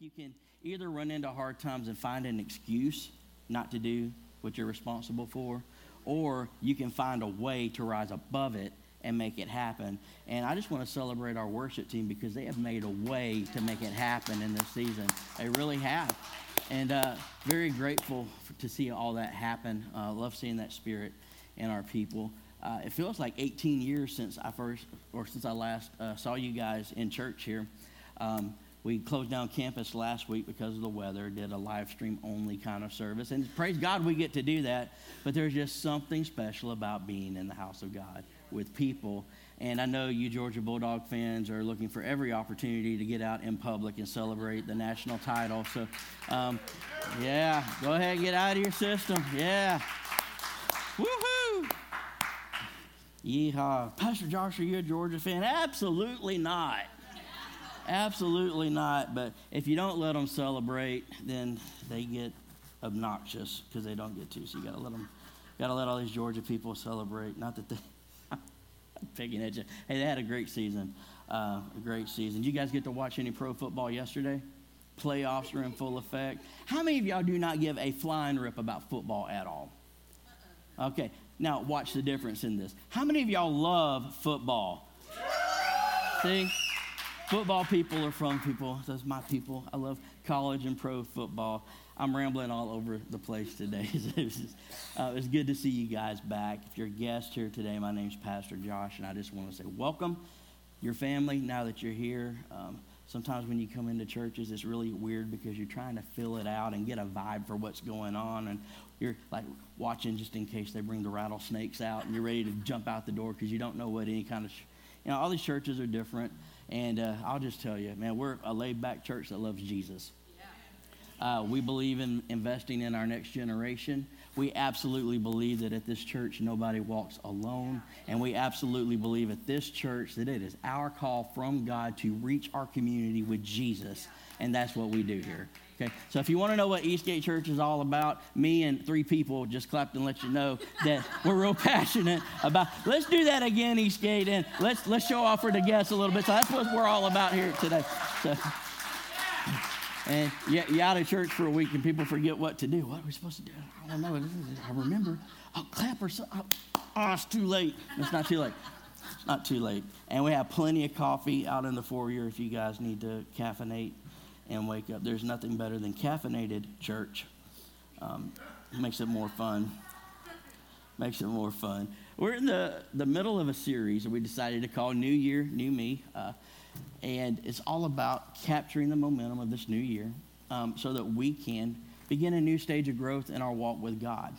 you can either run into hard times and find an excuse not to do what you're responsible for, or you can find a way to rise above it and make it happen. And I just want to celebrate our worship team because they have made a way to make it happen in this season. They really have. And uh, very grateful for, to see all that happen. Uh, love seeing that spirit in our people. Uh, it feels like 18 years since I first, or since I last uh, saw you guys in church here. Um, we closed down campus last week because of the weather, did a live stream only kind of service. And praise God we get to do that. But there's just something special about being in the house of God with people. And I know you Georgia Bulldog fans are looking for every opportunity to get out in public and celebrate the national title. So, um, yeah, go ahead and get out of your system. Yeah. Woohoo! Yeehaw. Pastor Josh, are you a Georgia fan? Absolutely not. Absolutely not. But if you don't let them celebrate, then they get obnoxious because they don't get to. So you got to let them, got to let all these Georgia people celebrate. Not that they, I'm picking at you. Hey, they had a great season. Uh, a great season. You guys get to watch any pro football yesterday? Playoffs are in full effect. How many of y'all do not give a flying rip about football at all? Okay, now watch the difference in this. How many of y'all love football? See? Football people are from people. That's my people. I love college and pro football. I'm rambling all over the place today. it's, uh, good to see you guys back. If you're a guest here today, my name's Pastor Josh, and I just want to say welcome, your family, now that you're here. Um, sometimes when you come into churches, it's really weird because you're trying to fill it out and get a vibe for what's going on. And you're like watching just in case they bring the rattlesnakes out and you're ready to jump out the door because you don't know what any kind of, you know, all these churches are different. And uh, I'll just tell you, man, we're a laid back church that loves Jesus. Uh, we believe in investing in our next generation. We absolutely believe that at this church nobody walks alone. And we absolutely believe at this church that it is our call from God to reach our community with Jesus. And that's what we do here. Okay, so if you want to know what Eastgate Church is all about, me and three people just clapped and let you know that we're real passionate about. Let's do that again, Eastgate, and let's let's show off for the guests a little bit. So that's what we're all about here today. So, and you, you out of church for a week and people forget what to do. What are we supposed to do? I don't know. I remember. I'll clap or something. Oh, oh, it's too late. It's not too late. It's not too late. And we have plenty of coffee out in the foyer if you guys need to caffeinate and wake up. There's nothing better than caffeinated church. Um, makes it more fun. Makes it more fun. We're in the, the middle of a series that we decided to call New Year, New Me. Uh, and it's all about capturing the momentum of this new year um, so that we can begin a new stage of growth in our walk with God.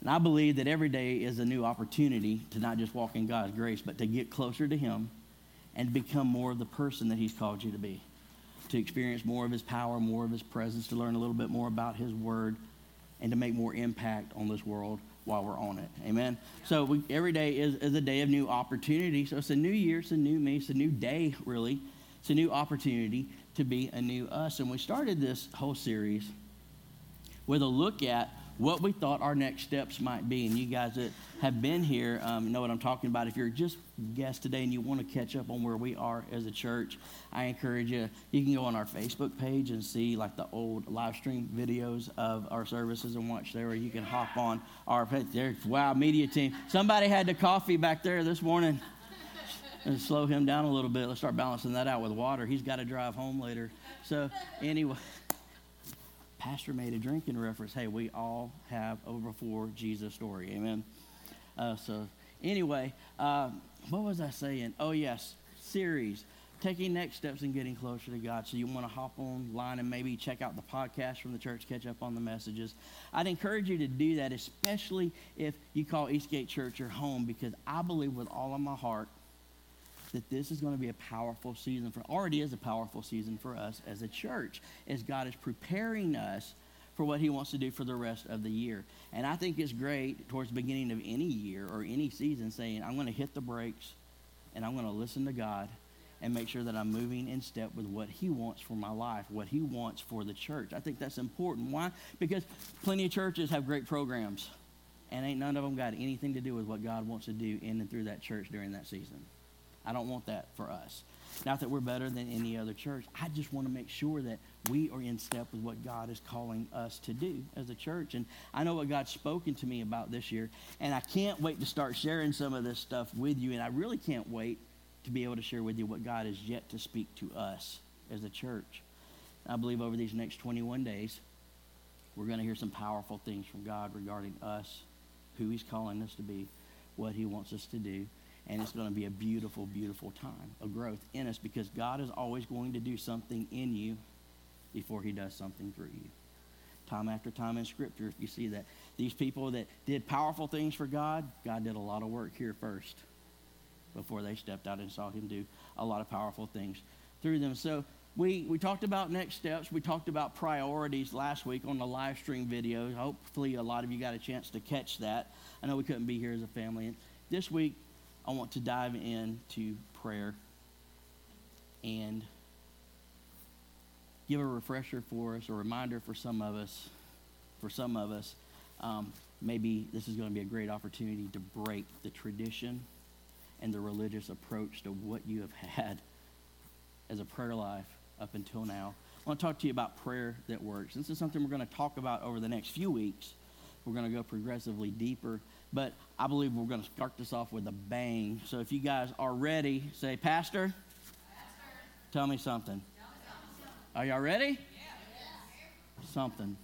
And I believe that every day is a new opportunity to not just walk in God's grace, but to get closer to Him and become more of the person that He's called you to be to experience more of his power, more of his presence, to learn a little bit more about his word, and to make more impact on this world while we're on it. Amen. So we, every day is, is a day of new opportunity. So it's a new year, it's a new me, it's a new day, really. It's a new opportunity to be a new us. And we started this whole series with a look at what we thought our next steps might be. And you guys that have been here um, know what I'm talking about. If you're just guest today and you want to catch up on where we are as a church, I encourage you. You can go on our Facebook page and see like the old live stream videos of our services and watch there. Or you can hop on our page. There's wow media team. Somebody had the coffee back there this morning. And slow him down a little bit. Let's start balancing that out with water. He's got to drive home later. So anyway pastor made a drinking reference. Hey, we all have a before Jesus story. Amen. Uh, so, anyway, uh, what was I saying? Oh, yes, series. Taking next steps and getting closer to God. So, you want to hop online and maybe check out the podcast from the church, catch up on the messages. I'd encourage you to do that, especially if you call Eastgate Church your home, because I believe with all of my heart that this is going to be a powerful season for already is a powerful season for us as a church as God is preparing us for what he wants to do for the rest of the year. And I think it's great towards the beginning of any year or any season saying, I'm going to hit the brakes and I'm going to listen to God and make sure that I'm moving in step with what he wants for my life, what he wants for the church. I think that's important. Why? Because plenty of churches have great programs and ain't none of them got anything to do with what God wants to do in and through that church during that season. I don't want that for us. Not that we're better than any other church. I just want to make sure that we are in step with what God is calling us to do as a church. And I know what God's spoken to me about this year. And I can't wait to start sharing some of this stuff with you. And I really can't wait to be able to share with you what God has yet to speak to us as a church. I believe over these next 21 days, we're going to hear some powerful things from God regarding us, who He's calling us to be, what He wants us to do. And it's going to be a beautiful, beautiful time of growth in us because God is always going to do something in you before He does something through you. Time after time in Scripture, you see that these people that did powerful things for God, God did a lot of work here first before they stepped out and saw Him do a lot of powerful things through them. So we, we talked about next steps. We talked about priorities last week on the live stream video. Hopefully, a lot of you got a chance to catch that. I know we couldn't be here as a family. And this week, I want to dive into prayer and give a refresher for us, a reminder for some of us. For some of us, um, maybe this is going to be a great opportunity to break the tradition and the religious approach to what you have had as a prayer life up until now. I want to talk to you about prayer that works. This is something we're going to talk about over the next few weeks. We're going to go progressively deeper, but I believe we're going to start this off with a bang. So if you guys are ready, say, Pastor, Pastor. tell me something. Are y'all ready? Yeah. Something.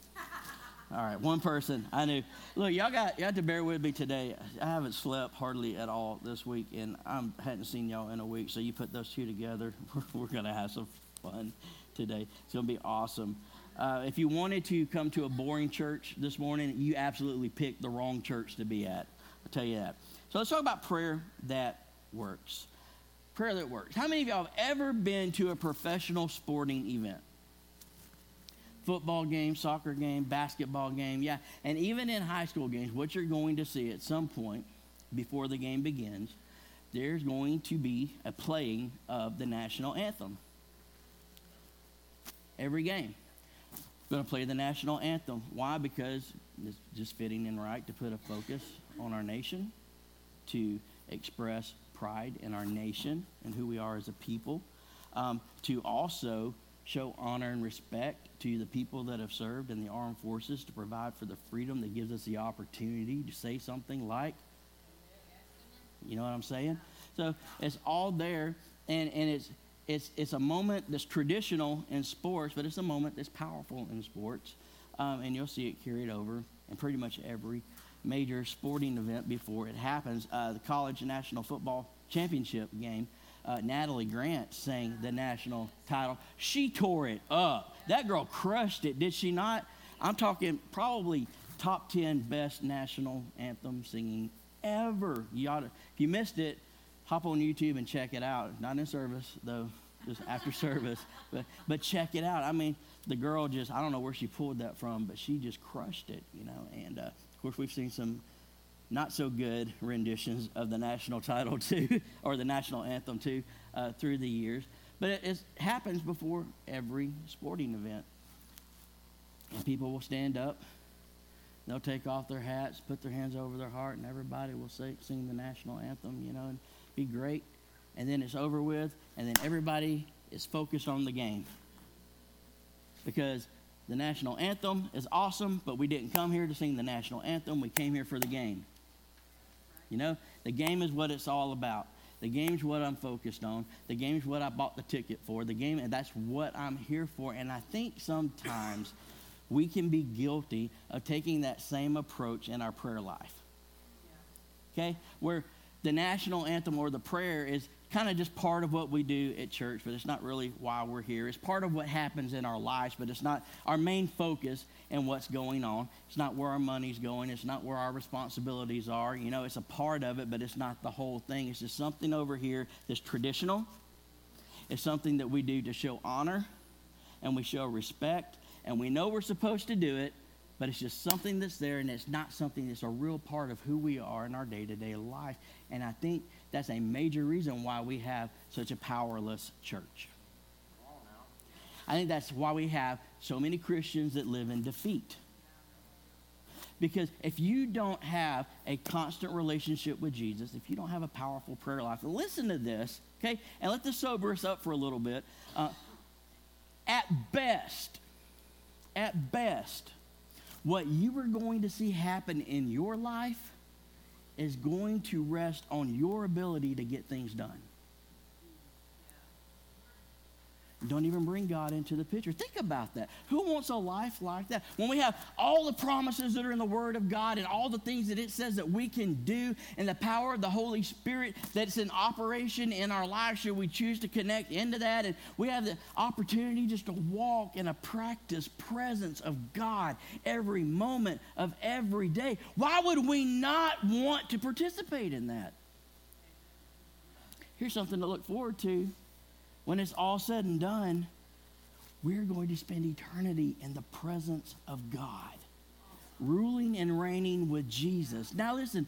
All right, one person. I knew. Look, y'all got you have to bear with me today. I haven't slept hardly at all this week, and I hadn't seen y'all in a week. So you put those two together, we're, we're gonna have some fun today. It's to be awesome. Uh, if you wanted to come to a boring church this morning, you absolutely picked the wrong church to be at. I'll tell you that. So let's talk about prayer that works. Prayer that works. How many of y'all have ever been to a professional sporting event? Football game, soccer game, basketball game, yeah. And even in high school games, what you're going to see at some point before the game begins, there's going to be a playing of the national anthem every game. Going to play the national anthem. Why? Because it's just fitting and right to put a focus on our nation, to express pride in our nation and who we are as a people, um, to also show honor and respect to the people that have served in the armed forces, to provide for the freedom that gives us the opportunity to say something like, you know what I'm saying? So it's all there, and, and it's it's, it's a moment that's traditional in sports, but it's a moment that's powerful in sports. Um, and you'll see it carried over in pretty much every major sporting event before it happens. Uh, the college national football championship game, uh, Natalie Grant sang the national title. She tore it up. That girl crushed it, did she not? I'm talking probably top 10 best national anthem singing ever. You ought to, if you missed it, hop on YouTube and check it out. Not in service, though, just after service. But, but check it out. I mean, the girl just, I don't know where she pulled that from, but she just crushed it, you know. And uh, of course, we've seen some not so good renditions of the national title, too, or the national anthem, too, uh, through the years. But it, it happens before every sporting event. And people will stand up they'll take off their hats, put their hands over their heart, and everybody will say, sing the national anthem, you know. And be great, and then it's over with, and then everybody is focused on the game. Because the national anthem is awesome, but we didn't come here to sing the national anthem. We came here for the game. You know, the game is what it's all about. The game's what I'm focused on. The game's what I bought the ticket for. The game, and that's what I'm here for. And I think sometimes we can be guilty of taking that same approach in our prayer life. Okay? Where the national anthem or the prayer is kind of just part of what we do at church, but it's not really why we're here. It's part of what happens in our lives, but it's not our main focus in what's going on. It's not where our money's going. It's not where our responsibilities are. You know, it's a part of it, but it's not the whole thing. It's just something over here that's traditional. It's something that we do to show honor and we show respect, and we know we're supposed to do it, but it's just something that's there and it's not something that's a real part of who we are in our day to day life. And I think that's a major reason why we have such a powerless church. I think that's why we have so many Christians that live in defeat. Because if you don't have a constant relationship with Jesus, if you don't have a powerful prayer life, listen to this Okay? And let this sober us up for a little bit. Uh, at best, at best, what you are going to see happen in your life is going to rest on your ability to get things done. Don't even bring God into the picture. Think about that. Who wants a life like that? When we have all the promises that are in the Word of God and all the things that it says that we can do and the power of the Holy Spirit that's in operation in our lives, should we choose to connect into that? And we have the opportunity just to walk in a practice presence of God every moment of every day. Why would we not want to participate in that? Here's something to look forward to when it's all said and done, we're going to spend eternity in the presence of God, ruling and reigning with Jesus. Now, listen,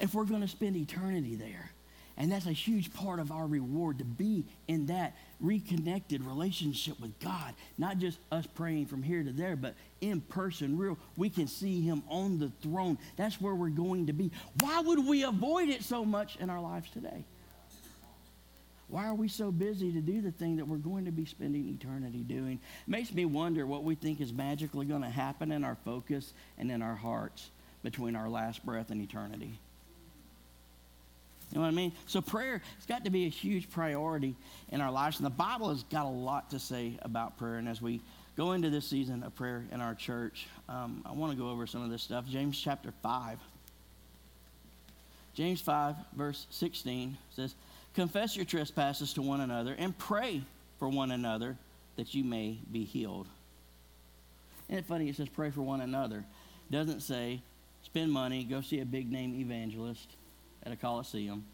if we're going to spend eternity there, and that's a huge part of our reward to be in that reconnected relationship with God, not just us praying from here to there, but in person, real. We can see Him on the throne. That's where we're going to be. Why would we avoid it so much in our lives today? Why are we so busy to do the thing that we're going to be spending eternity doing? It makes me wonder what we think is magically going to happen in our focus and in our hearts between our last breath and eternity. You know what I mean? So prayer has got to be a huge priority in our lives. And the Bible has got a lot to say about prayer. And as we go into this season of prayer in our church, um, I want to go over some of this stuff. James chapter 5. James 5, verse 16 says, Confess your trespasses to one another and pray for one another that you may be healed. Isn't it funny? It says pray for one another. Doesn't say spend money, go see a big name evangelist at a coliseum,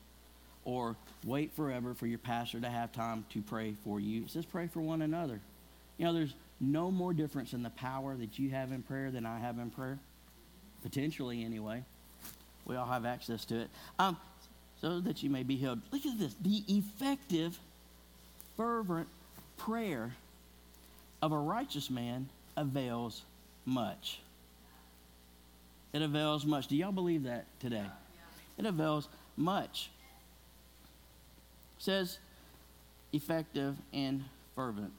or wait forever for your pastor to have time to pray for you. It says pray for one another. You know, there's no more difference in the power that you have in prayer than I have in prayer, potentially anyway. We all have access to it. Um, so that you may be healed. Look at this the effective, fervent prayer of a righteous man avails much. It avails much. Do y'all believe that today? It avails much. It says effective and fervent.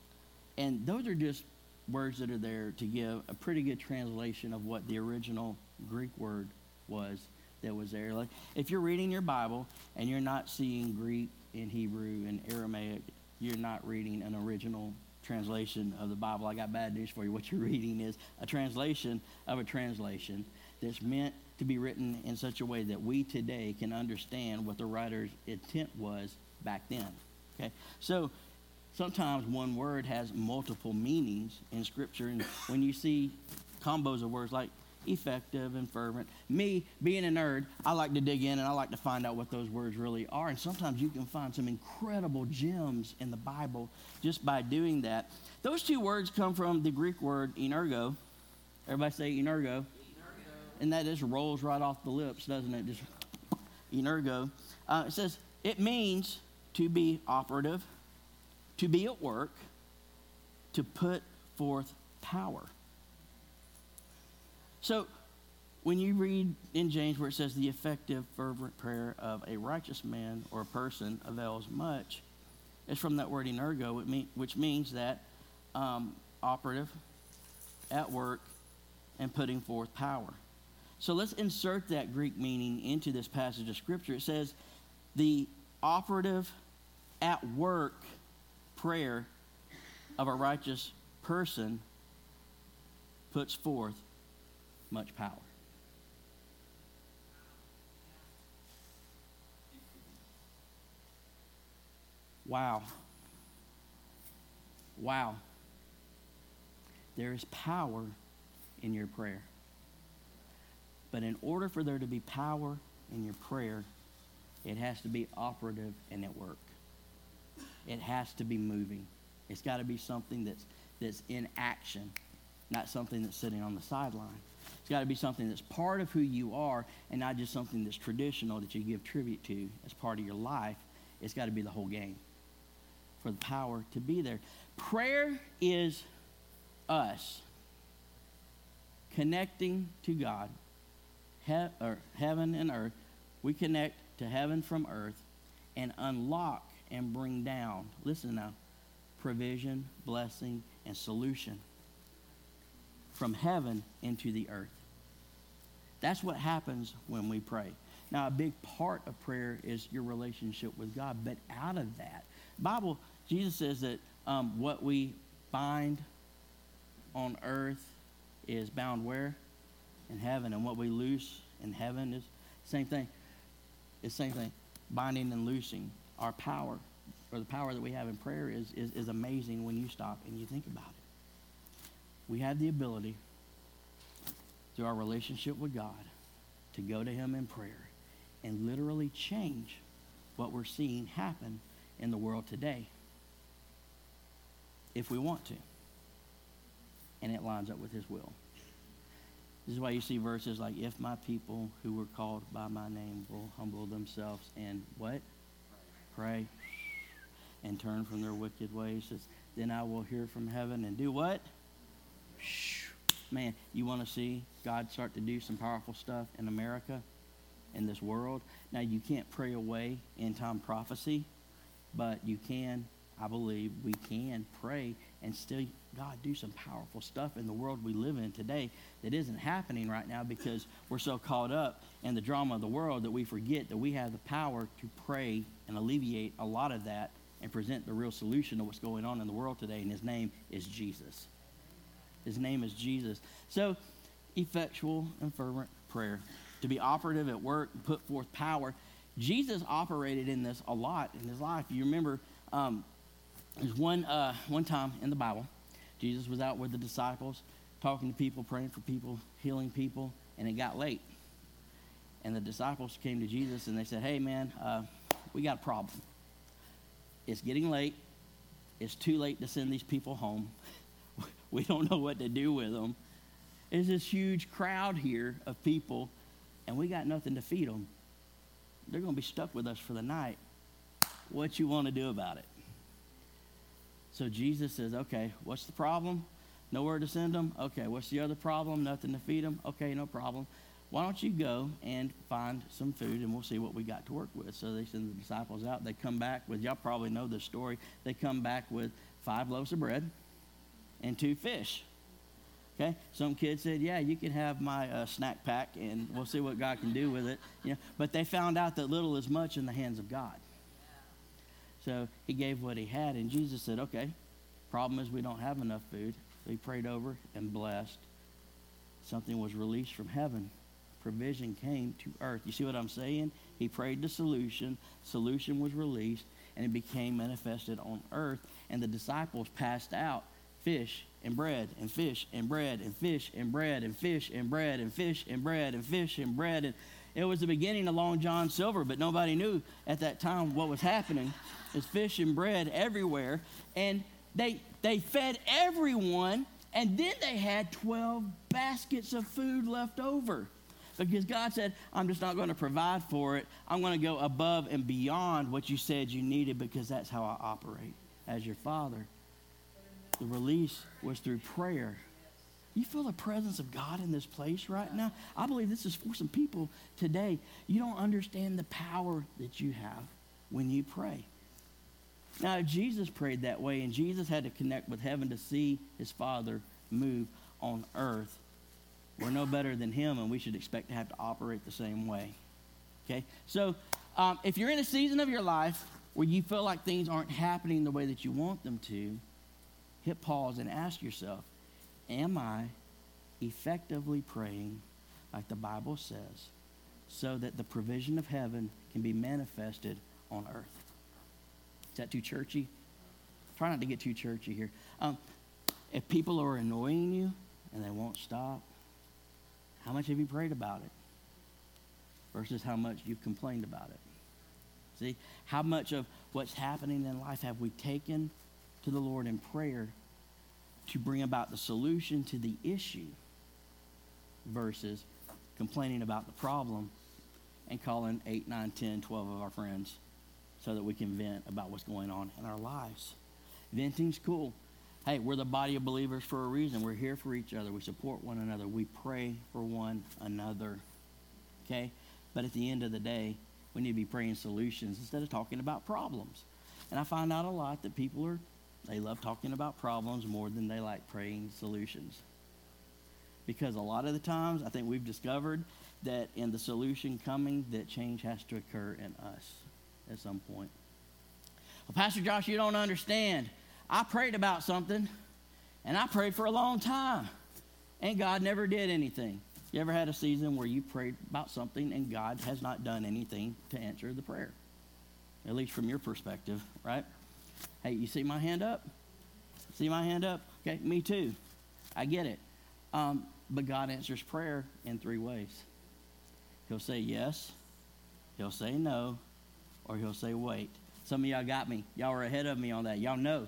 And those are just words that are there to give a pretty good translation of what the original Greek word was that was there. Like if you're reading your Bible and you're not seeing Greek and Hebrew and Aramaic, you're not reading an original translation of the Bible. I got bad news for you. What you're reading is a translation of a translation that's meant to be written in such a way that we today can understand what the writer's intent was back then. Okay? So sometimes one word has multiple meanings in Scripture, and when you see combos of words like effective and fervent. Me, being a nerd, I like to dig in and I like to find out what those words really are. And sometimes you can find some incredible gems in the Bible just by doing that. Those two words come from the Greek word energo. Everybody say energo. energo. And that just rolls right off the lips, doesn't it? Just energo. Uh, it says it means to be operative, to be at work, to put forth power. So when you read in James where it says the effective, fervent prayer of a righteous man or a person avails much, it's from that word energo, which means that um, operative, at work, and putting forth power. So let's insert that Greek meaning into this passage of Scripture. It says the operative, at work prayer of a righteous person puts forth much power. Wow. Wow. There is power in your prayer. But in order for there to be power in your prayer, it has to be operative and at work. It has to be moving. It's got to be something that's, that's in action, not something that's sitting on the sideline. It's got to be something that's part of who you are and not just something that's traditional that you give tribute to as part of your life. It's got to be the whole game for the power to be there. Prayer is us connecting to God, he- or heaven and earth. We connect to heaven from earth and unlock and bring down, listen now, provision, blessing, and solution from heaven into the earth. That's what happens when we pray. Now, a big part of prayer is your relationship with God, but out of that, Bible, Jesus says that um, what we bind on earth is bound where? In heaven. And what we loose in heaven is same thing. It's same thing. Binding and loosing. Our power, or the power that we have in prayer is, is, is amazing when you stop and you think about it. We have the ability through our relationship with God to go to Him in prayer and literally change what we're seeing happen in the world today if we want to. And it lines up with His will. This is why you see verses like, if my people who were called by my name will humble themselves and what? Pray. And turn from their wicked ways. Then I will hear from heaven and do what? Man, you want to see God start to do some powerful stuff in America, in this world? Now, you can't pray away end time prophecy, but you can, I believe, we can pray and still God do some powerful stuff in the world we live in today that isn't happening right now because we're so caught up in the drama of the world that we forget that we have the power to pray and alleviate a lot of that and present the real solution to what's going on in the world today. And his name is Jesus. His name is Jesus. So, effectual and fervent prayer. To be operative at work, put forth power. Jesus operated in this a lot in his life. You remember, um, there's one, uh, one time in the Bible Jesus was out with the disciples, talking to people, praying for people, healing people, and it got late. And the disciples came to Jesus and they said, Hey, man, uh, we got a problem. It's getting late. It's too late to send these people home. we don't know what to do with them. There's this huge crowd here of people, and we got nothing to feed them. They're going to be stuck with us for the night. What you want to do about it? So Jesus says, okay, what's the problem? Nowhere to send them? Okay, what's the other problem? Nothing to feed them? Okay, no problem. Why don't you go and find some food and we'll see what we got to work with? So they send the disciples out. They come back with, y'all probably know this story. They come back with five loaves of bread and two fish. Okay, some kid said, "Yeah, you can have my uh, snack pack, and we'll see what God can do with it." You know, but they found out that little is much in the hands of God. So he gave what he had, and Jesus said, Okay, problem is we don't have enough food. So he prayed over and blessed. Something was released from heaven. Provision came to earth. You see what I'm saying? He prayed the solution, solution was released, and it became manifested on earth. And the disciples passed out fish and bread and fish and bread and fish and bread and fish and bread and fish and bread and fish and bread and it was the beginning of Long John Silver, but nobody knew at that time what was happening. There's fish and bread everywhere. And they, they fed everyone, and then they had 12 baskets of food left over. Because God said, I'm just not going to provide for it. I'm going to go above and beyond what you said you needed because that's how I operate as your father. The release was through prayer. You feel the presence of God in this place right now? I believe this is for some people today. You don't understand the power that you have when you pray. Now, Jesus prayed that way, and Jesus had to connect with heaven to see his Father move on earth. We're no better than him, and we should expect to have to operate the same way. Okay? So, um, if you're in a season of your life where you feel like things aren't happening the way that you want them to, hit pause and ask yourself Am I effectively praying like the Bible says so that the provision of heaven can be manifested on earth? Is that too churchy? Try not to get too churchy here. Um, if people are annoying you and they won't stop, how much have you prayed about it? Versus how much you've complained about it. See, how much of what's happening in life have we taken to the Lord in prayer to bring about the solution to the issue versus complaining about the problem and calling 8, 9, 10, 12 of our friends so that we can vent about what's going on in our lives. Venting's cool. Hey, we're the body of believers for a reason. We're here for each other. We support one another. We pray for one another. Okay? But at the end of the day, we need to be praying solutions instead of talking about problems. And I find out a lot that people are, they love talking about problems more than they like praying solutions. Because a lot of the times, I think we've discovered that in the solution coming, that change has to occur in us at some point. Well, Pastor Josh, you don't understand. I prayed about something, and I prayed for a long time, and God never did anything. You ever had a season where you prayed about something and God has not done anything to answer the prayer? At least from your perspective, right? Hey, you see my hand up? See my hand up? Okay, me too. I get it. Um, but God answers prayer in three ways He'll say yes, He'll say no, or He'll say wait. Some of y'all got me. Y'all are ahead of me on that. Y'all know.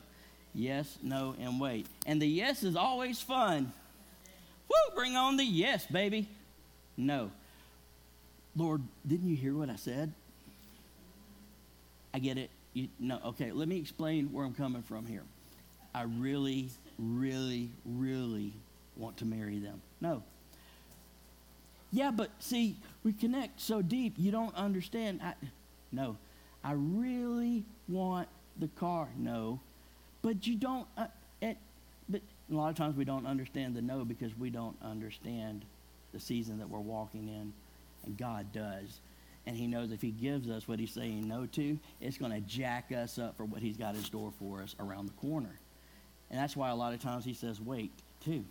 Yes, no, and wait. And the yes is always fun. Woo, bring on the yes, baby. No. Lord, didn't you hear what I said? I get it. You, no, okay, let me explain where I'm coming from here. I really, really, really want to marry them. No. Yeah, but see, we connect so deep, you don't understand. I, no. I really want the car. No. But you don't, uh, it, but a lot of times we don't understand the no because we don't understand the season that we're walking in, and God does. And He knows if He gives us what He's saying no to, it's going to jack us up for what He's got in store for us around the corner. And that's why a lot of times He says wait, too,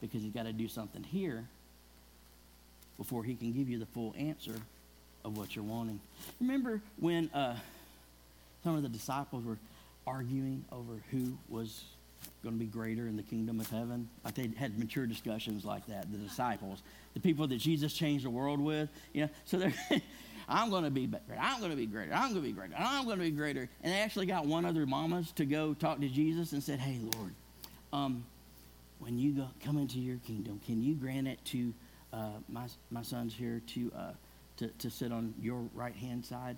because He's got to do something here before He can give you the full answer of what you're wanting. Remember when uh, some of the disciples were arguing over who was going to be greater in the kingdom of heaven? Like they had mature discussions like that, the disciples, the people that Jesus changed the world with. You know, so they're. I'm going to be better. I'm going to be greater. I'm going to be greater. I'm going to be greater. And they actually got one other mamas to go talk to Jesus and said, Hey, Lord, um, when you go, come into your kingdom, can you grant it to uh, my, my sons here to uh, to, to sit on your right hand side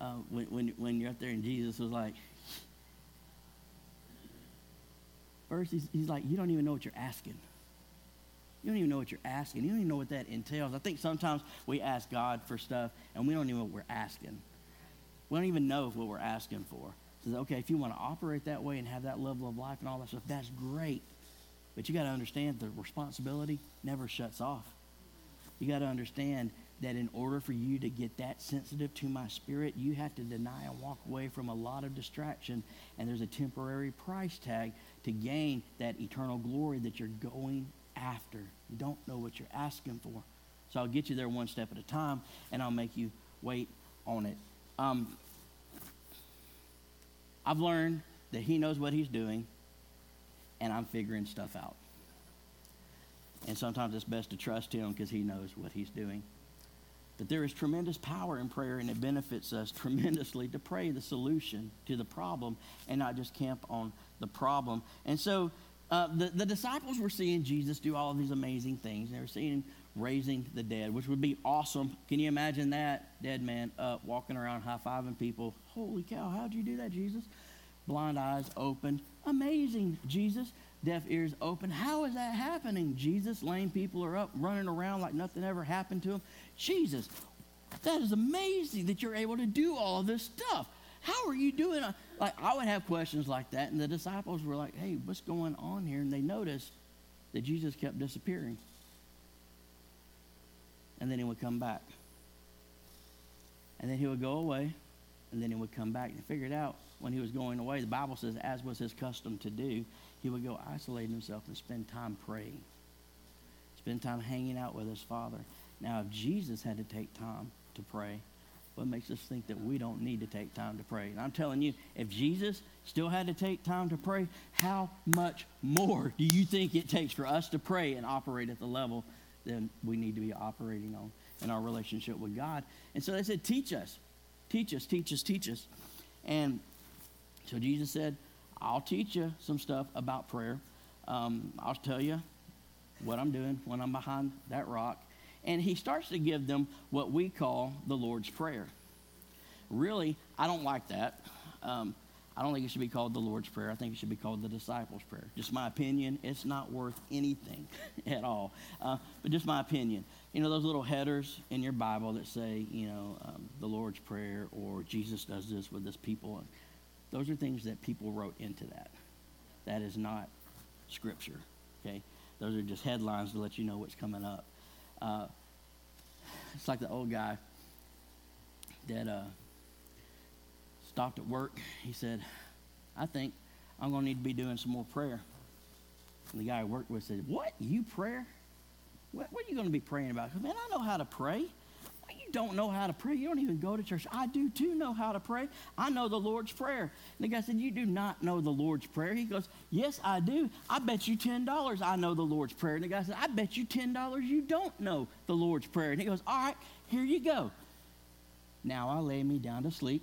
uh, when, when, when you're up there. And Jesus was like, he's, he's like, you don't even know what you're asking. You don't even know what you're asking. You don't even know what that entails. I think sometimes we ask God for stuff and we don't even know what we're asking. We don't even know what we're asking for. So, okay, if you want to operate that way and have that level of life and all that stuff, that's great. But you got to understand the responsibility never shuts off. You got to understand that in order for you to get that sensitive to my spirit, you have to deny and walk away from a lot of distraction. And there's a temporary price tag to gain that eternal glory that you're going after. You don't know what you're asking for. So I'll get you there one step at a time, and I'll make you wait on it. Um, I've learned that He knows what He's doing, and I'm figuring stuff out. And sometimes it's best to trust Him because He knows what He's doing. But there is tremendous power in prayer, and it benefits us tremendously to pray the solution to the problem and not just camp on the problem. And so uh, the, the disciples were seeing Jesus do all of these amazing things. They were seeing raising the dead, which would be awesome. Can you imagine that? Dead man up, walking around, high fiving people. Holy cow, how'd you do that, Jesus? Blind eyes open. Amazing, Jesus deaf ears open. How is that happening? Jesus, lame people are up running around like nothing ever happened to them. Jesus, that is amazing that you're able to do all this stuff. How are you doing? Like I would have questions like that, and the disciples were like, "Hey, what's going on here?" And they noticed that Jesus kept disappearing, and then he would come back, and then he would go away, and then he would come back. And figured out when he was going away, the Bible says, as was his custom to do, he would go isolate himself and spend time praying, spend time hanging out with his Father. Now, if Jesus had to take time to pray, what makes us think that we don't need to take time to pray? And I'm telling you, if Jesus still had to take time to pray, how much more do you think it takes for us to pray and operate at the level that we need to be operating on in our relationship with God? And so they said, Teach us, teach us, teach us, teach us. And so Jesus said, I'll teach you some stuff about prayer. Um, I'll tell you what I'm doing when I'm behind that rock. And he starts to give them what we call the Lord's Prayer. Really, I don't like that. Um, I don't think it should be called the Lord's Prayer. I think it should be called the Disciples' Prayer. Just my opinion. It's not worth anything at all. Uh, but just my opinion. you know, those little headers in your Bible that say, you know, um, the Lord's Prayer or Jesus does this with this people. Those are things that people wrote into that. That is not Scripture, okay? Those are just headlines to let you know what's coming up. Uh, it's like the old guy that uh, stopped at work. He said, I think I'm going to need to be doing some more prayer. And the guy I worked with said, What? You prayer? What, what are you going to be praying about? Man, I know how to pray. Don't know how to pray. You don't even go to church. I do too know how to pray. I know the Lord's Prayer. And the guy said, You do not know the Lord's Prayer. He goes, Yes, I do. I bet you $10 I know the Lord's Prayer. And the guy said, I bet you $10 you don't know the Lord's Prayer. And he goes, All right, here you go. Now I lay me down to sleep.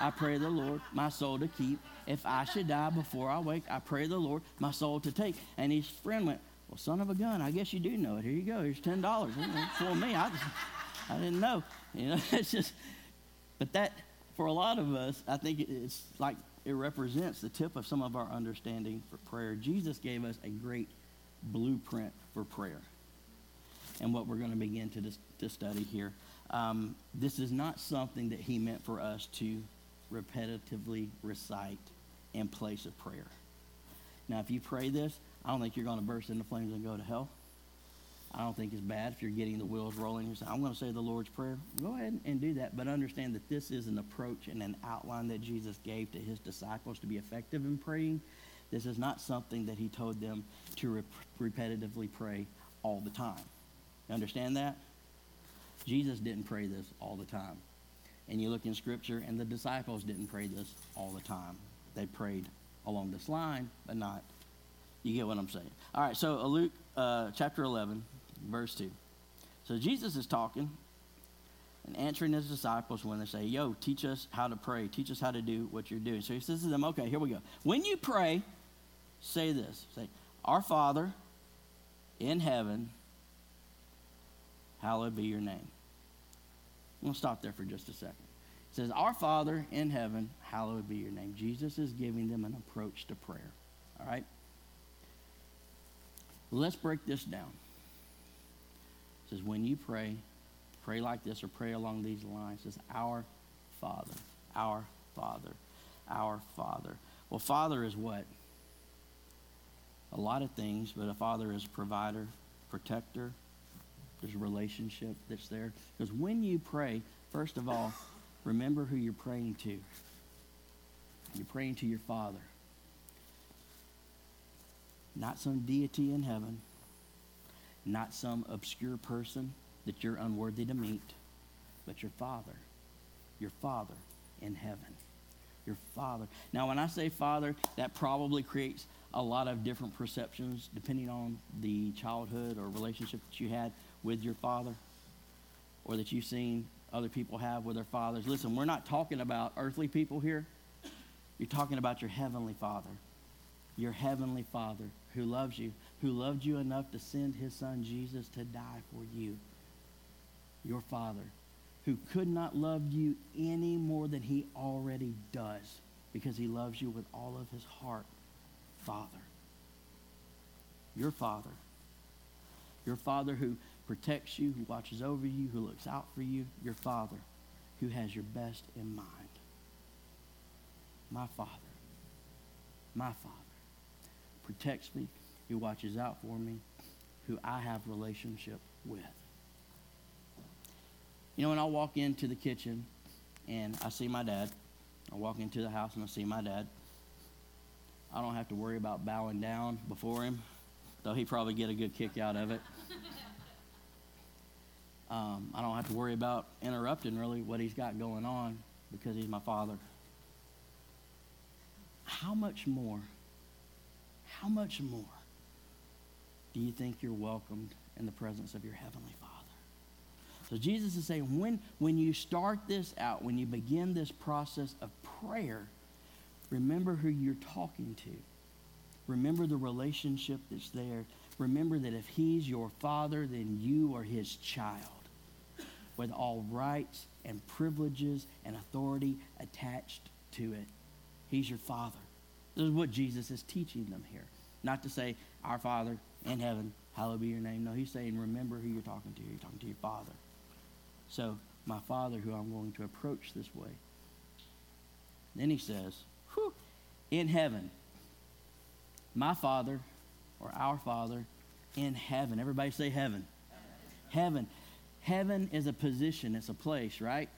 I pray the Lord my soul to keep. If I should die before I wake, I pray the Lord my soul to take. And his friend went, well, son of a gun, I guess you do know it. Here you go. Here's ten dollars. for me, I, I didn't know. You know, it's just. But that, for a lot of us, I think it's like it represents the tip of some of our understanding for prayer. Jesus gave us a great blueprint for prayer, and what we're going to begin to to study here. Um, this is not something that He meant for us to repetitively recite in place of prayer. Now, if you pray this, I don't think you're going to burst into flames and go to hell. I don't think it's bad if you're getting the wheels rolling. You say, I'm going to say the Lord's Prayer. Go ahead and do that, but understand that this is an approach and an outline that Jesus gave to his disciples to be effective in praying. This is not something that he told them to rep- repetitively pray all the time. You understand that? Jesus didn't pray this all the time. And you look in Scripture, and the disciples didn't pray this all the time. They prayed along this line, but not you get what I'm saying? All right, so uh, Luke uh, chapter 11, verse 2. So Jesus is talking and answering his disciples when they say, Yo, teach us how to pray. Teach us how to do what you're doing. So he says to them, Okay, here we go. When you pray, say this Say, Our Father in heaven, hallowed be your name. We'll stop there for just a second. It says, Our Father in heaven, hallowed be your name. Jesus is giving them an approach to prayer. All right? Let's break this down. Says, when you pray, pray like this or pray along these lines. It says, Our Father, our Father, our Father. Well, Father is what? A lot of things, but a father is provider, protector. There's a relationship that's there. Because when you pray, first of all, remember who you're praying to. You're praying to your Father not some deity in heaven, not some obscure person that you're unworthy to meet, but your Father, your Father in heaven. Your Father. Now, when I say Father, that probably creates a lot of different perceptions depending on the childhood or relationship that you had with your Father or that you've seen other people have with their fathers. Listen, we're not talking about earthly people here. You're talking about your heavenly Father. Your heavenly Father who loves you, who loved you enough to send his son Jesus to die for you. Your Father, who could not love you any more than he already does because he loves you with all of his heart. Father. Your Father. Your Father who protects you, who watches over you, who looks out for you. Your Father who has your best in mind. My Father. My Father protects me, who watches out for me, who I have relationship with. You know, when I walk into the kitchen and I see my dad, I walk into the house and I see my dad. I don't have to worry about bowing down before him, though he probably get a good kick out of it. Um, I don't have to worry about interrupting really what he's got going on because he's my father. How much more how much more do you think you're welcomed in the presence of your Heavenly Father? So Jesus is saying when, when you start this out, when you begin this process of prayer, remember who you're talking to. Remember the relationship that's there. Remember that if he's your father, then you are his child with all rights and privileges and authority attached to it. He's your father. This is what Jesus is teaching them here. Not to say, Our Father in heaven, hallowed be your name. No, he's saying, remember who you're talking to. You're talking to your Father. So, my Father, who I'm going to approach this way. Then he says, Whew, in heaven, my Father, or our Father, in heaven. Everybody say heaven. Heaven. Heaven is a position, it's a place, right?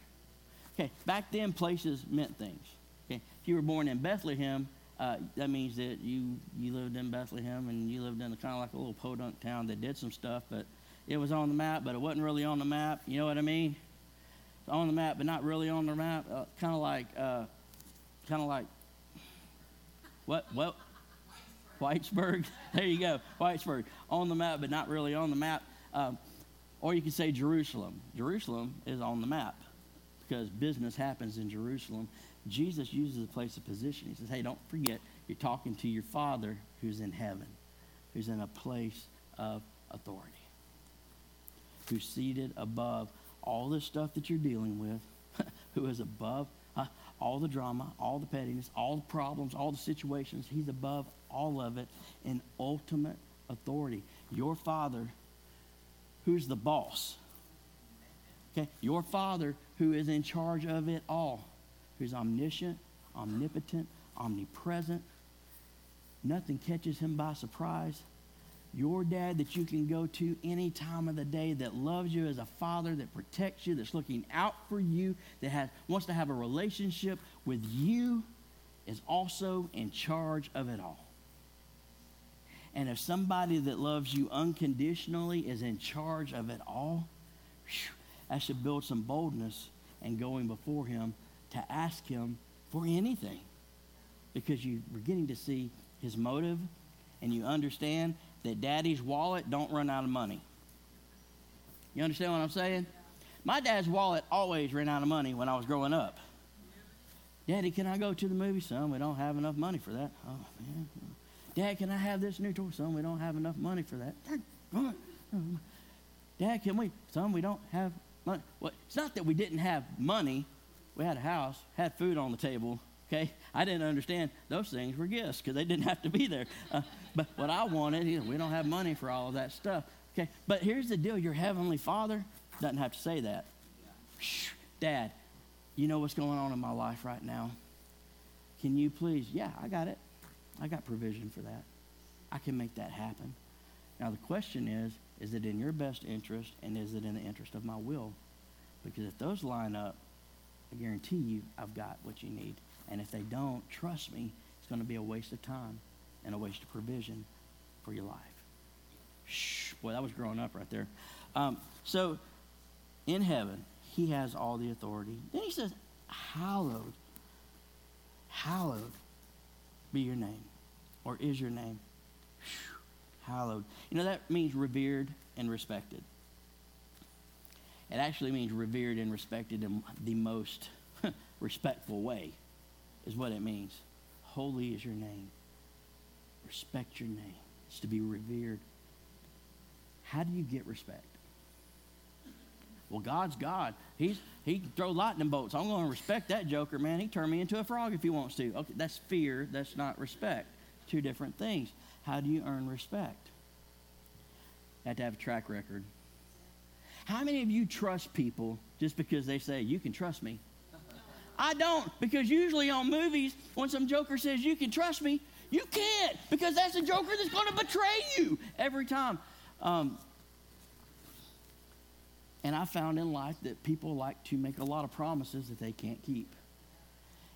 Okay, back then places meant things. Okay, if you were born in Bethlehem, uh, that means that you you lived in Bethlehem and you lived in kind of like a little podunk town that did some stuff, but it was on the map, but it wasn't really on the map. You know what I mean? on the map, but not really on the map. Uh, kind of like, uh, kind of like, what? What? Whitesburg. there you go, Whitesburg. On the map, but not really on the map. Um, or you could say Jerusalem. Jerusalem is on the map because business happens in Jerusalem. Jesus uses a place of position. He says, hey, don't forget, you're talking to your Father who's in heaven, who's in a place of authority, who's seated above all the stuff that you're dealing with, who is above uh, all the drama, all the pettiness, all the problems, all the situations. He's above all of it in ultimate authority. Your Father, who's the boss. Okay? Your Father, who is in charge of it all, who's omniscient, omnipotent, omnipresent. Nothing catches him by surprise your dad that you can go to any time of the day that loves you as a father that protects you that's looking out for you that has wants to have a relationship with you is also in charge of it all and if somebody that loves you unconditionally is in charge of it all whew, that should build some boldness and going before him to ask him for anything because you're beginning to see his motive and you understand that daddy's wallet don't run out of money. You understand what I'm saying? My dad's wallet always ran out of money when I was growing up. Daddy, can I go to the movie? Son, we don't have enough money for that. Oh, man. Dad, can I have this new toy? Son, we don't have enough money for that. Dad, can we? Son, we don't have money. Well, it's not that we didn't have money. We had a house, had food on the table, Okay, I didn't understand those things were gifts because they didn't have to be there. Uh, but what I wanted, you know, we don't have money for all of that stuff. Okay, but here's the deal: Your heavenly Father doesn't have to say that. Dad, you know what's going on in my life right now. Can you please? Yeah, I got it. I got provision for that. I can make that happen. Now the question is: Is it in your best interest, and is it in the interest of my will? Because if those line up, I guarantee you, I've got what you need. And if they don't, trust me, it's going to be a waste of time and a waste of provision for your life. Shh, boy, that was growing up right there. Um, so, in heaven, he has all the authority. Then he says, Hallowed, hallowed be your name, or is your name. hallowed. You know, that means revered and respected. It actually means revered and respected in the most respectful way is what it means. Holy is your name. Respect your name. It's to be revered. How do you get respect? Well, God's God. He's he can throw lightning bolts. I'm going to respect that joker, man. He turned me into a frog if he wants to. Okay, that's fear. That's not respect. Two different things. How do you earn respect? You have to have a track record. How many of you trust people just because they say you can trust me? I don't. Because usually on movies, when some joker says, You can trust me, you can't. Because that's a joker that's going to betray you every time. Um, and I found in life that people like to make a lot of promises that they can't keep.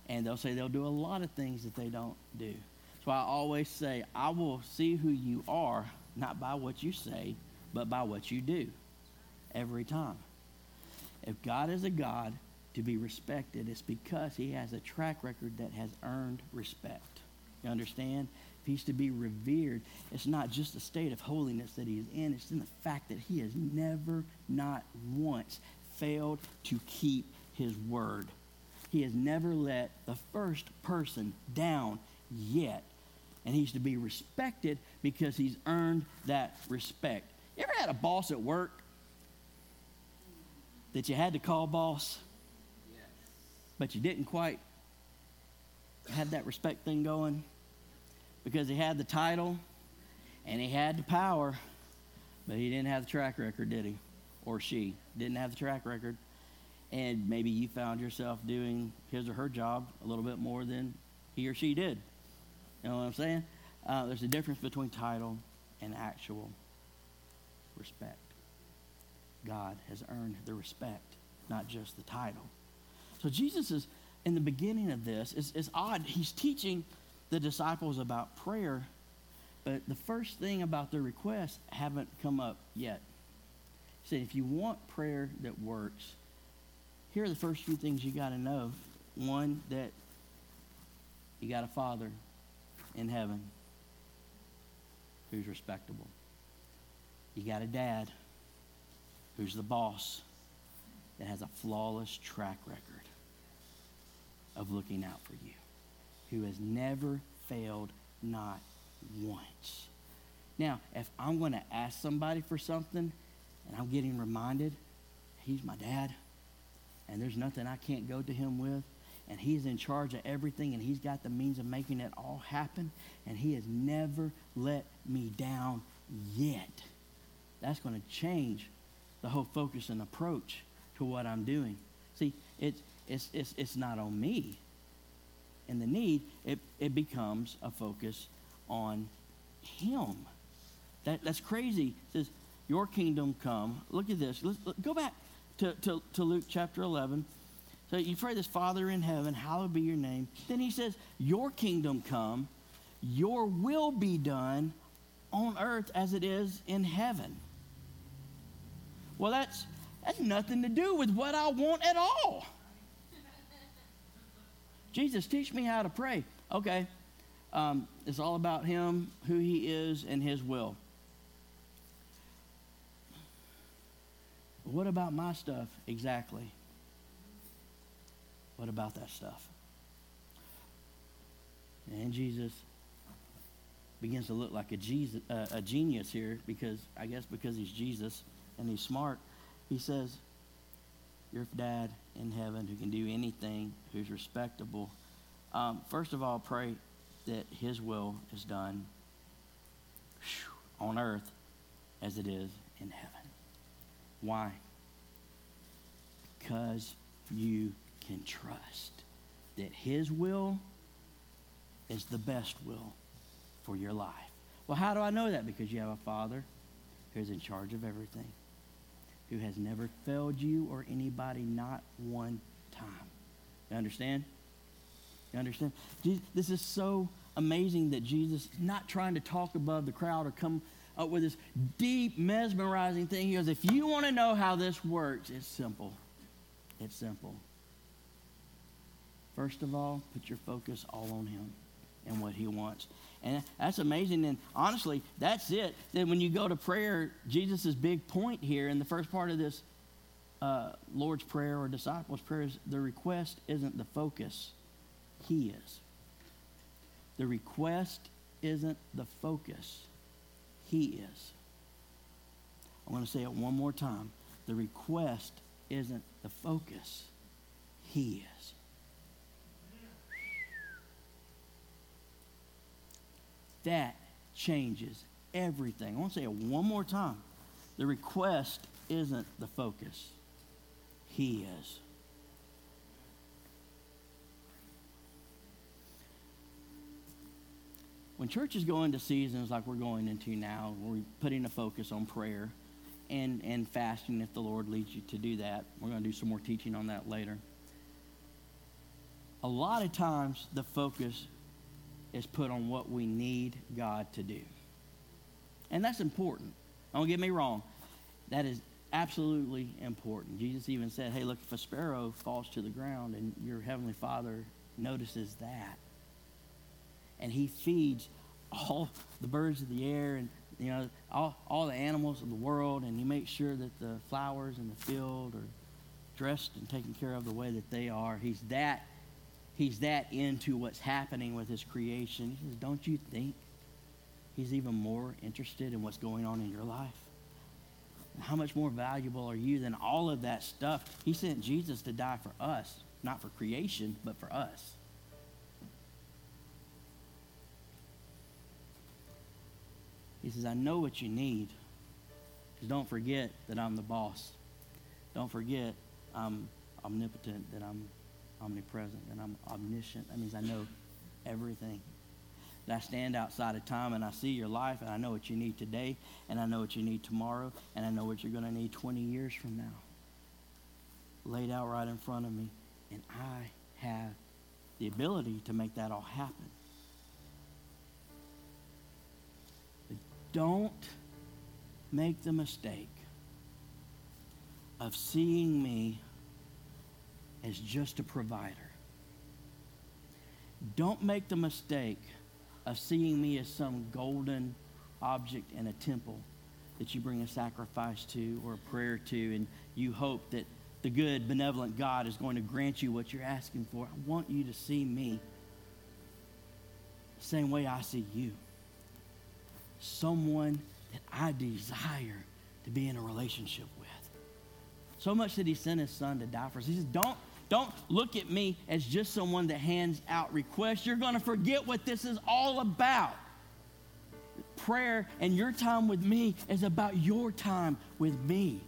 And they'll say they'll do a lot of things that they don't do. So I always say, I will see who you are, not by what you say, but by what you do every time. If God is a God to be respected, it's because he has a track record that has earned respect. You understand? If he's to be revered, it's not just a state of holiness that he is in, it's in the fact that he has never, not once, failed to keep his word. He has never let the first person down yet. And he's to be respected because he's earned that respect. You ever had a boss at work that you had to call boss? but you didn't quite have that respect thing going because he had the title and he had the power, But he didn't have the track record, did he? Or she didn't have the track record. And maybe you found yourself doing his or her job a little bit more than he or she did. You know what I'm saying? Uh, there's a difference between title and actual respect. God has earned the respect, not just the title. So Jesus is, in the beginning of this, is, is odd. He's teaching the disciples about prayer, but the first thing about their requests haven't come up yet. He said, if you want prayer that works, here are the first few things you got to know. One, that you got a father in heaven who's respectable. You got a dad who's the boss that has a flawless track record of looking out for you, who has never failed, not once. Now, if I'm going to ask somebody for something and I'm getting reminded, he's my dad, and there's nothing I can't go to him with, and he's in charge of everything, and he's got the means of making it all happen, and he has never let me down yet. That's going to change the whole focus and approach to what I'm doing. See, it's, it's, it's, it's not on me and the need, it, it becomes a focus on Him. That, that's crazy. It says, Your kingdom come. Look at this. Let's, let, go back to, to, to Luke chapter 11. So you pray this, Father in heaven, hallowed be your name. Then he says, Your kingdom come, your will be done on earth as it is in heaven. Well, that's, that's nothing to do with what I want at all. Jesus, teach me how to pray. Okay. Um, it's all about Him, who He is, and His will. What about my stuff exactly? What about that stuff? And Jesus begins to look like a, Jesus, uh, a genius here because I guess because he's Jesus and he's smart. He says, Your dad in heaven who can do anything, who's respectable. Um, first of all, pray that his will is done on earth as it is in heaven. Why? Because you can trust that his will is the best will for your life. Well, how do I know that? Because you have a father who's in charge of everything who has never failed you or anybody, not one time. You understand? You understand? This is so amazing that Jesus not trying to talk above the crowd or come up with this deep, mesmerizing thing. He goes, if you want to know how this works, it's simple. It's simple. First of all, put your focus all on Him and what He wants. And that's amazing. And honestly, that's it. Then when you go to prayer, Jesus' big point here in the first part of this uh, Lord's Prayer or disciples' prayer is the request isn't the focus, He is. The request isn't the focus, He is. I want to say it one more time. The request isn't the focus, He is. That changes everything. I want to say it one more time. The request isn't the focus, He is. When churches go into seasons like we're going into now, we're putting a focus on prayer and, and fasting if the Lord leads you to do that. We're going to do some more teaching on that later. A lot of times, the focus is put on what we need God to do. And that's important. Don't get me wrong. That is absolutely important. Jesus even said, hey, look, if a sparrow falls to the ground and your heavenly Father notices that, and he feeds all the birds of the air and you know all, all the animals of the world and he makes sure that the flowers in the field are dressed and taken care of the way that they are he's that he's that into what's happening with his creation. He says, Don't you think he's even more interested in what's going on in your life? How much more valuable are you than all of that stuff? He sent Jesus to die for us, not for creation, but for us. He says, I know what you need. Because don't forget that I'm the boss. Don't forget I'm omnipotent, that I'm omnipresent, and I'm omniscient. That means I know everything. I stand outside of time and I see your life and I know what you need today and I know what you need tomorrow and I know what you're going to need 20 years from now. Laid out right in front of me. And I have the ability to make that all happen. But don't make the mistake of seeing me as just a provider. Don't make the mistake of seeing me as some golden object in a temple that you bring a sacrifice to or a prayer to, and you hope that the good, benevolent God is going to grant you what you're asking for. I want you to see me the same way I see you. Someone that I desire to be in a relationship with. So much that he sent his son to die for us. He says, Don't, don't look at me as just someone that hands out requests. You're going to forget what this is all about. Prayer and your time with me is about your time with me.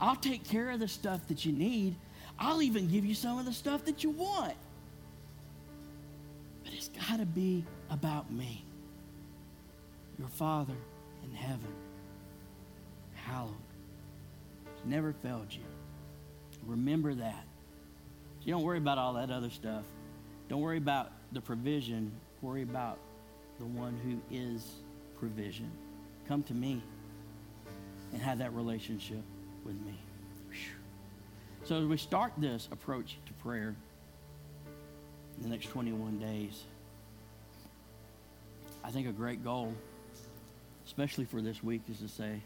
I'll take care of the stuff that you need. I'll even give you some of the stuff that you want. But it's got to be about me. Your Father in heaven, hallowed. Never failed you. Remember that. You don't worry about all that other stuff. Don't worry about the provision. Worry about the one who is provision. Come to me and have that relationship with me. So, as we start this approach to prayer in the next 21 days, I think a great goal, especially for this week, is to say,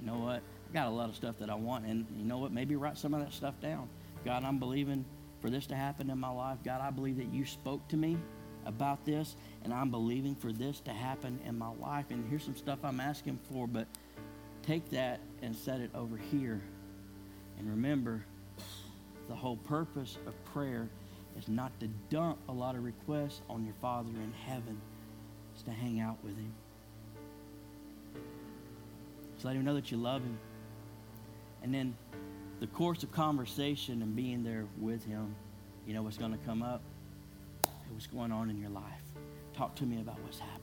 you know what? I got a lot of stuff that I want, and you know what? Maybe write some of that stuff down. God, I'm believing for this to happen in my life. God, I believe that you spoke to me about this, and I'm believing for this to happen in my life. And here's some stuff I'm asking for, but take that and set it over here. And remember, the whole purpose of prayer is not to dump a lot of requests on your Father in heaven. It's to hang out with him. Just let him know that you love him. And then the course of conversation and being there with him, you know what's going to come up? What's going on in your life? Talk to me about what's happening.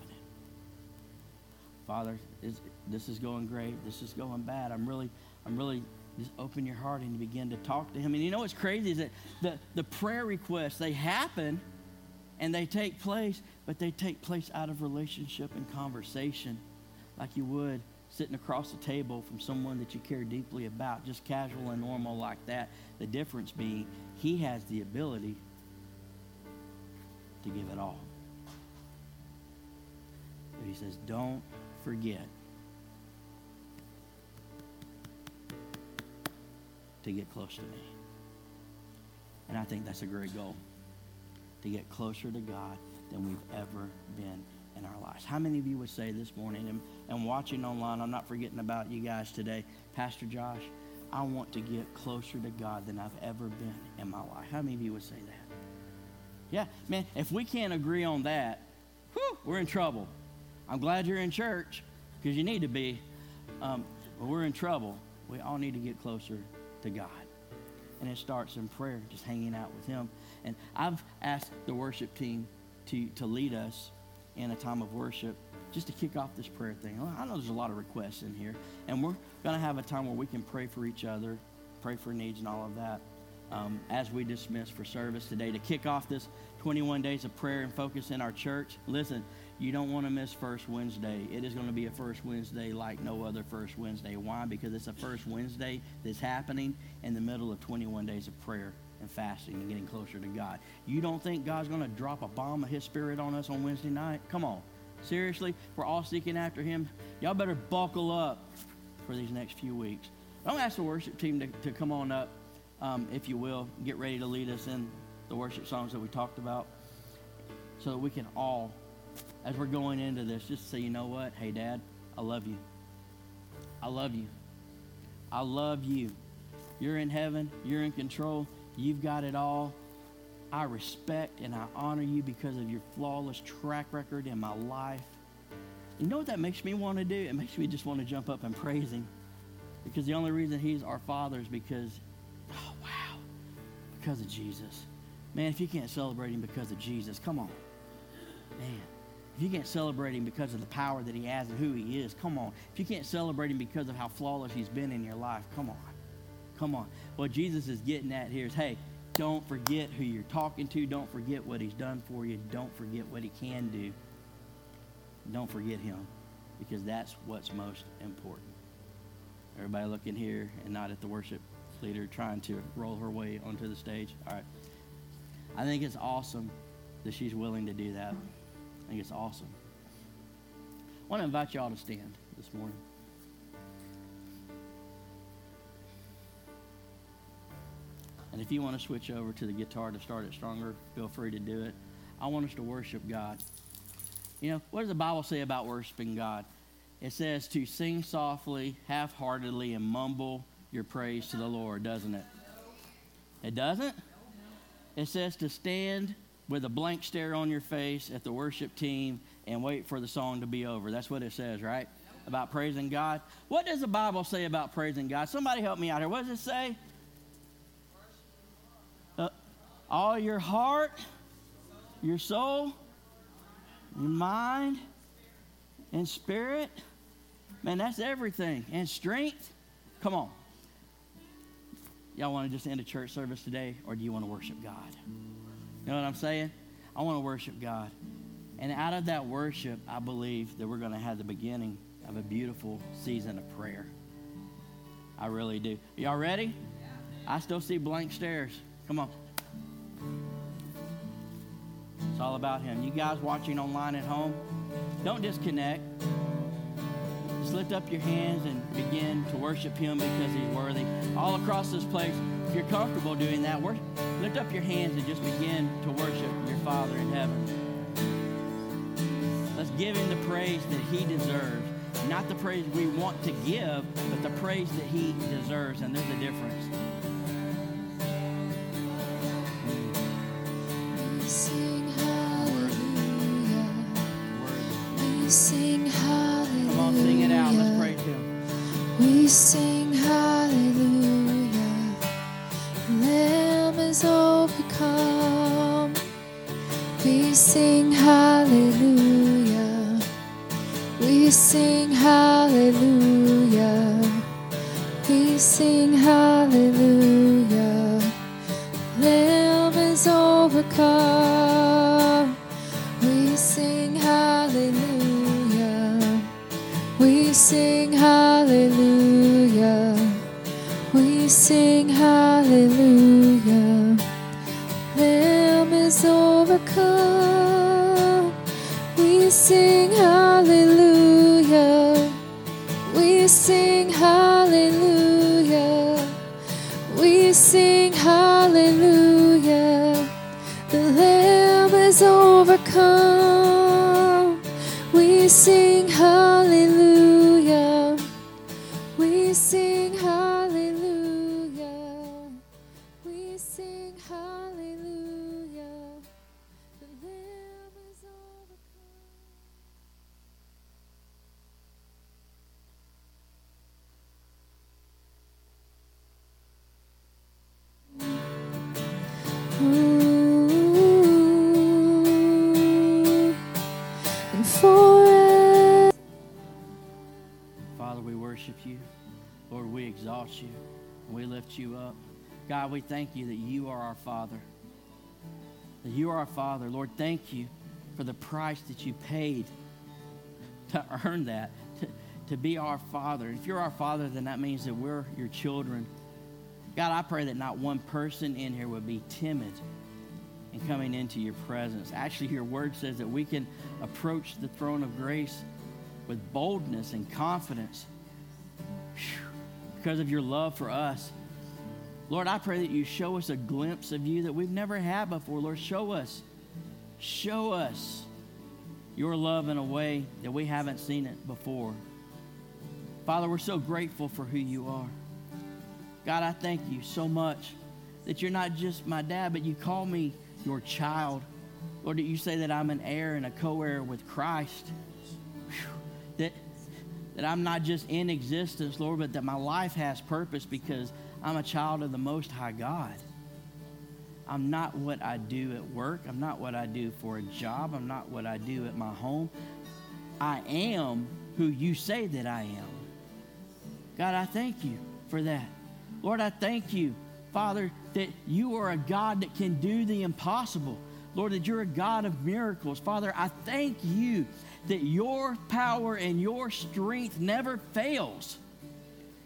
Father, is, this is going great. This is going bad. I'm really, I'm really just open your heart and begin to talk to him. And you know what's crazy is that the, the prayer requests, they happen and they take place, but they take place out of relationship and conversation like you would sitting across the table from someone that you care deeply about, just casual and normal like that. The difference being he has the ability to give it all. But he says, don't forget to get close to me. And I think that's a great goal to get closer to God than we've ever been in our lives. How many of you would say this morning and, and watching online, I'm not forgetting about you guys today, Pastor Josh, I want to get closer to God than I've ever been in my life. How many of you would say that? Yeah, man, if we can't agree on that, whew, we're in trouble. I'm glad you're in church because you need to be, um, but we're in trouble. We all need to get closer to God. And it starts in prayer, just hanging out with Him. And I've asked the worship team to, to lead us in a time of worship just to kick off this prayer thing. I know there's a lot of requests in here, and we're going to have a time where we can pray for each other, pray for needs, and all of that um, as we dismiss for service today to kick off this 21 days of prayer and focus in our church. Listen, you don't want to miss First Wednesday. It is going to be a First Wednesday like no other First Wednesday. Why? Because it's a First Wednesday that's happening in the middle of 21 days of prayer and fasting and getting closer to God. You don't think God's going to drop a bomb of His Spirit on us on Wednesday night? Come on. Seriously, we're all seeking after Him. Y'all better buckle up for these next few weeks. I'm going to ask the worship team to, to come on up, um, if you will, get ready to lead us in the worship songs that we talked about so that we can all, as we're going into this, just say, you know what? Hey, Dad, I love you. I love you. I love you. You're in heaven. You're in control. You've got it all. I respect and I honor you because of your flawless track record in my life. You know what that makes me want to do? It makes me just want to jump up and praise Him. Because the only reason He's our Father is because, oh, wow, because of Jesus. Man, if you can't celebrate Him because of Jesus, come on. Man, if you can't celebrate Him because of the power that He has and who He is, come on. If you can't celebrate Him because of how flawless He's been in your life, come on. Come on. What Jesus is getting at here is hey, don't forget who you're talking to. Don't forget what He's done for you. Don't forget what He can do. Don't forget Him because that's what's most important. Everybody looking here and not at the worship leader trying to roll her way onto the stage. All right. I think it's awesome that she's willing to do that. I think it's awesome. I want to invite y'all to stand this morning. And if you want to switch over to the guitar to start it stronger, feel free to do it. I want us to worship God. You know, what does the Bible say about worshiping God? It says to sing softly, half heartedly, and mumble your praise to the Lord, doesn't it? It doesn't? It says to stand with a blank stare on your face at the worship team and wait for the song to be over. That's what it says, right? About praising God. What does the Bible say about praising God? Somebody help me out here. What does it say? Uh, all your heart, your soul, your mind, and spirit. Man, that's everything. And strength. Come on. Y'all want to just end a church service today, or do you want to worship God? You know what I'm saying? I want to worship God. And out of that worship, I believe that we're going to have the beginning of a beautiful season of prayer. I really do. Y'all ready? I still see blank stares. Come on. All about Him. You guys watching online at home, don't disconnect. Just lift up your hands and begin to worship Him because He's worthy. All across this place, if you're comfortable doing that, lift up your hands and just begin to worship your Father in heaven. Let's give Him the praise that He deserves. Not the praise we want to give, but the praise that He deserves. And there's a difference. God, we lift you up. God, we thank you that you are our Father. That you are our Father. Lord, thank you for the price that you paid to earn that, to, to be our Father. If you're our Father, then that means that we're your children. God, I pray that not one person in here would be timid in coming into your presence. Actually, your word says that we can approach the throne of grace with boldness and confidence because of your love for us. Lord, I pray that you show us a glimpse of you that we've never had before. Lord, show us. Show us your love in a way that we haven't seen it before. Father, we're so grateful for who you are. God, I thank you so much that you're not just my dad, but you call me your child. Lord, that you say that I'm an heir and a co heir with Christ. That I'm not just in existence, Lord, but that my life has purpose because I'm a child of the Most High God. I'm not what I do at work. I'm not what I do for a job. I'm not what I do at my home. I am who you say that I am. God, I thank you for that. Lord, I thank you, Father, that you are a God that can do the impossible. Lord, that you're a God of miracles. Father, I thank you that your power and your strength never fails.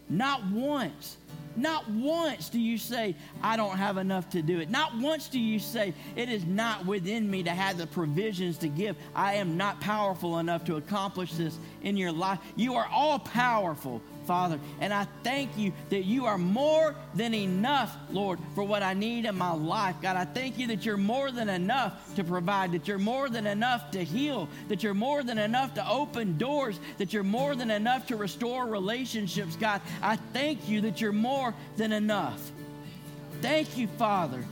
Not once. Not once do you say, I don't have enough to do it. Not once do you say, it is not within me to have the provisions to give. I am not powerful enough to accomplish this in your life. You are all powerful, Father. And I thank you that you are more than enough, Lord, for what I need in my life. God, I thank you that you're more than enough to provide, that you're more than enough to heal, that you're more than enough to open doors, that you're more than enough to restore relationships. God, I thank you that you're more than enough. Thank you, Father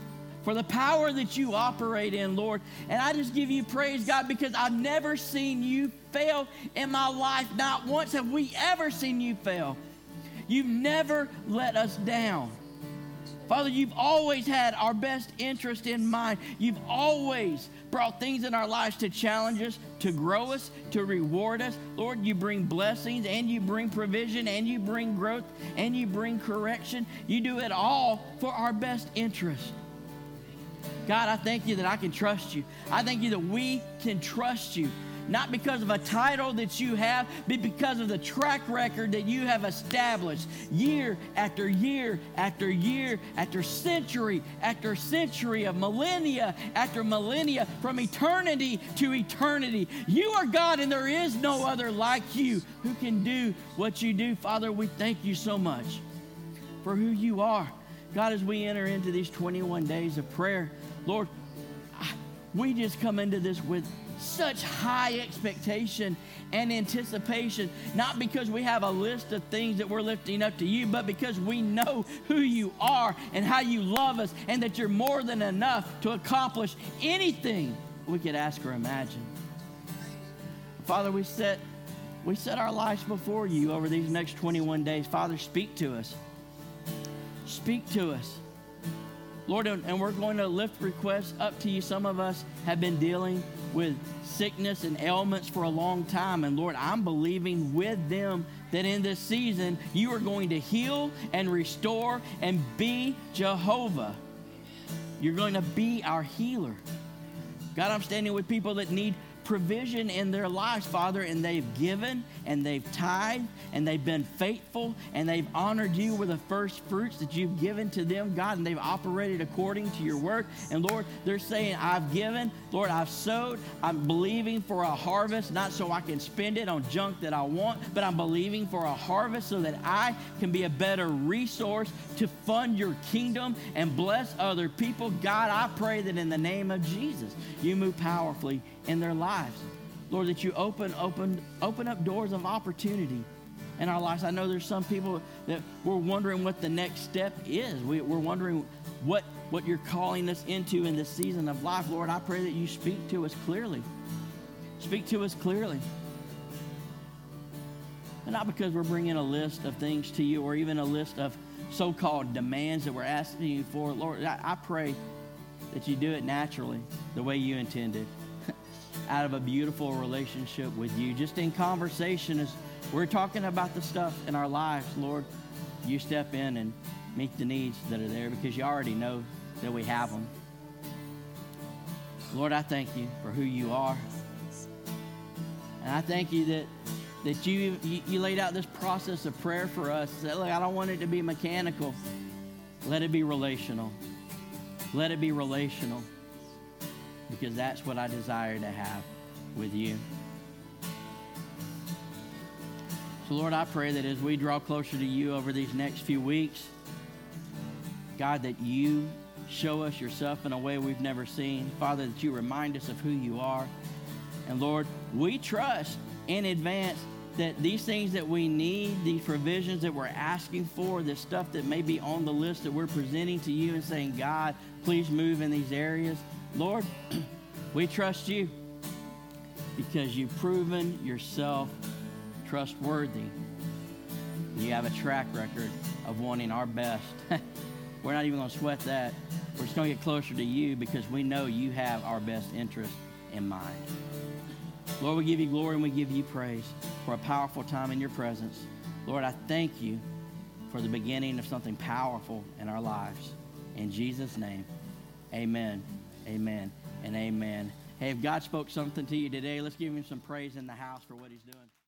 for the power that you operate in, Lord. And I just give you praise, God, because I've never seen you fail in my life. Not once have we ever seen you fail. You've never let us down. Father, you've always had our best interest in mind. You've always brought things in our lives to challenge us, to grow us, to reward us. Lord, you bring blessings and you bring provision and you bring growth and you bring correction. You do it all for our best interest. God, I thank you that I can trust you. I thank you that we can trust you. Not because of a title that you have, but because of the track record that you have established year after year after year after century after century of millennia after millennia from eternity to eternity. You are God, and there is no other like you who can do what you do. Father, we thank you so much for who you are. God, as we enter into these 21 days of prayer, Lord, we just come into this with such high expectation and anticipation, not because we have a list of things that we're lifting up to you, but because we know who you are and how you love us, and that you're more than enough to accomplish anything we could ask or imagine. Father, we set we set our lives before you over these next 21 days. Father, speak to us. Speak to us. Lord, and we're going to lift requests up to you. Some of us have been dealing with sickness and ailments for a long time. And Lord, I'm believing with them that in this season you are going to heal and restore and be Jehovah. You're going to be our healer. God, I'm standing with people that need provision in their lives, Father, and they've given and they've tithed and they've been faithful and they've honored you with the first fruits that you've given to them, God, and they've operated according to your word. And Lord, they're saying, I've given, Lord, I've sowed, I'm believing for a harvest, not so I can spend it on junk that I want, but I'm believing for a harvest so that I can be a better resource to fund your kingdom and bless other people. God, I pray that in the name of Jesus, you move powerfully in their lives. Lord, that you open, open, open up doors of opportunity in our lives. I know there's some people that we're wondering what the next step is. We, we're wondering what, what you're calling us into in this season of life. Lord, I pray that you speak to us clearly. Speak to us clearly. And not because we're bringing a list of things to you or even a list of so called demands that we're asking you for. Lord, I, I pray that you do it naturally, the way you intended out of a beautiful relationship with you. Just in conversation, as we're talking about the stuff in our lives, Lord, you step in and meet the needs that are there because you already know that we have them. Lord, I thank you for who you are. And I thank you that that you, you, laid out this process of prayer for us. That, look, I don't want it to be mechanical. Let it be relational. Let it be relational because that's what I desire to have with you. So, Lord, I pray that as we draw closer to you over these next few weeks, God, that you show us yourself in a way we've never seen. Father, that you remind us of who you are. And Lord, we trust in advance that these things that we need, these provisions that we're asking for, this stuff that may be on the list that we're presenting to you and saying, God, please move in these areas. Lord, we trust you because you've proven yourself trustworthy. You have a track record of wanting our best. We're not even going to sweat that. We're just going to get closer to you because we know you have our best interest in mind. Lord, we give you glory and we give you praise for a powerful time in your presence. Lord, I thank you for the beginning of something powerful in our lives. In Jesus' name, amen, amen, and amen. Hey, if God spoke something to you today, let's give him some praise in the house for what he's doing.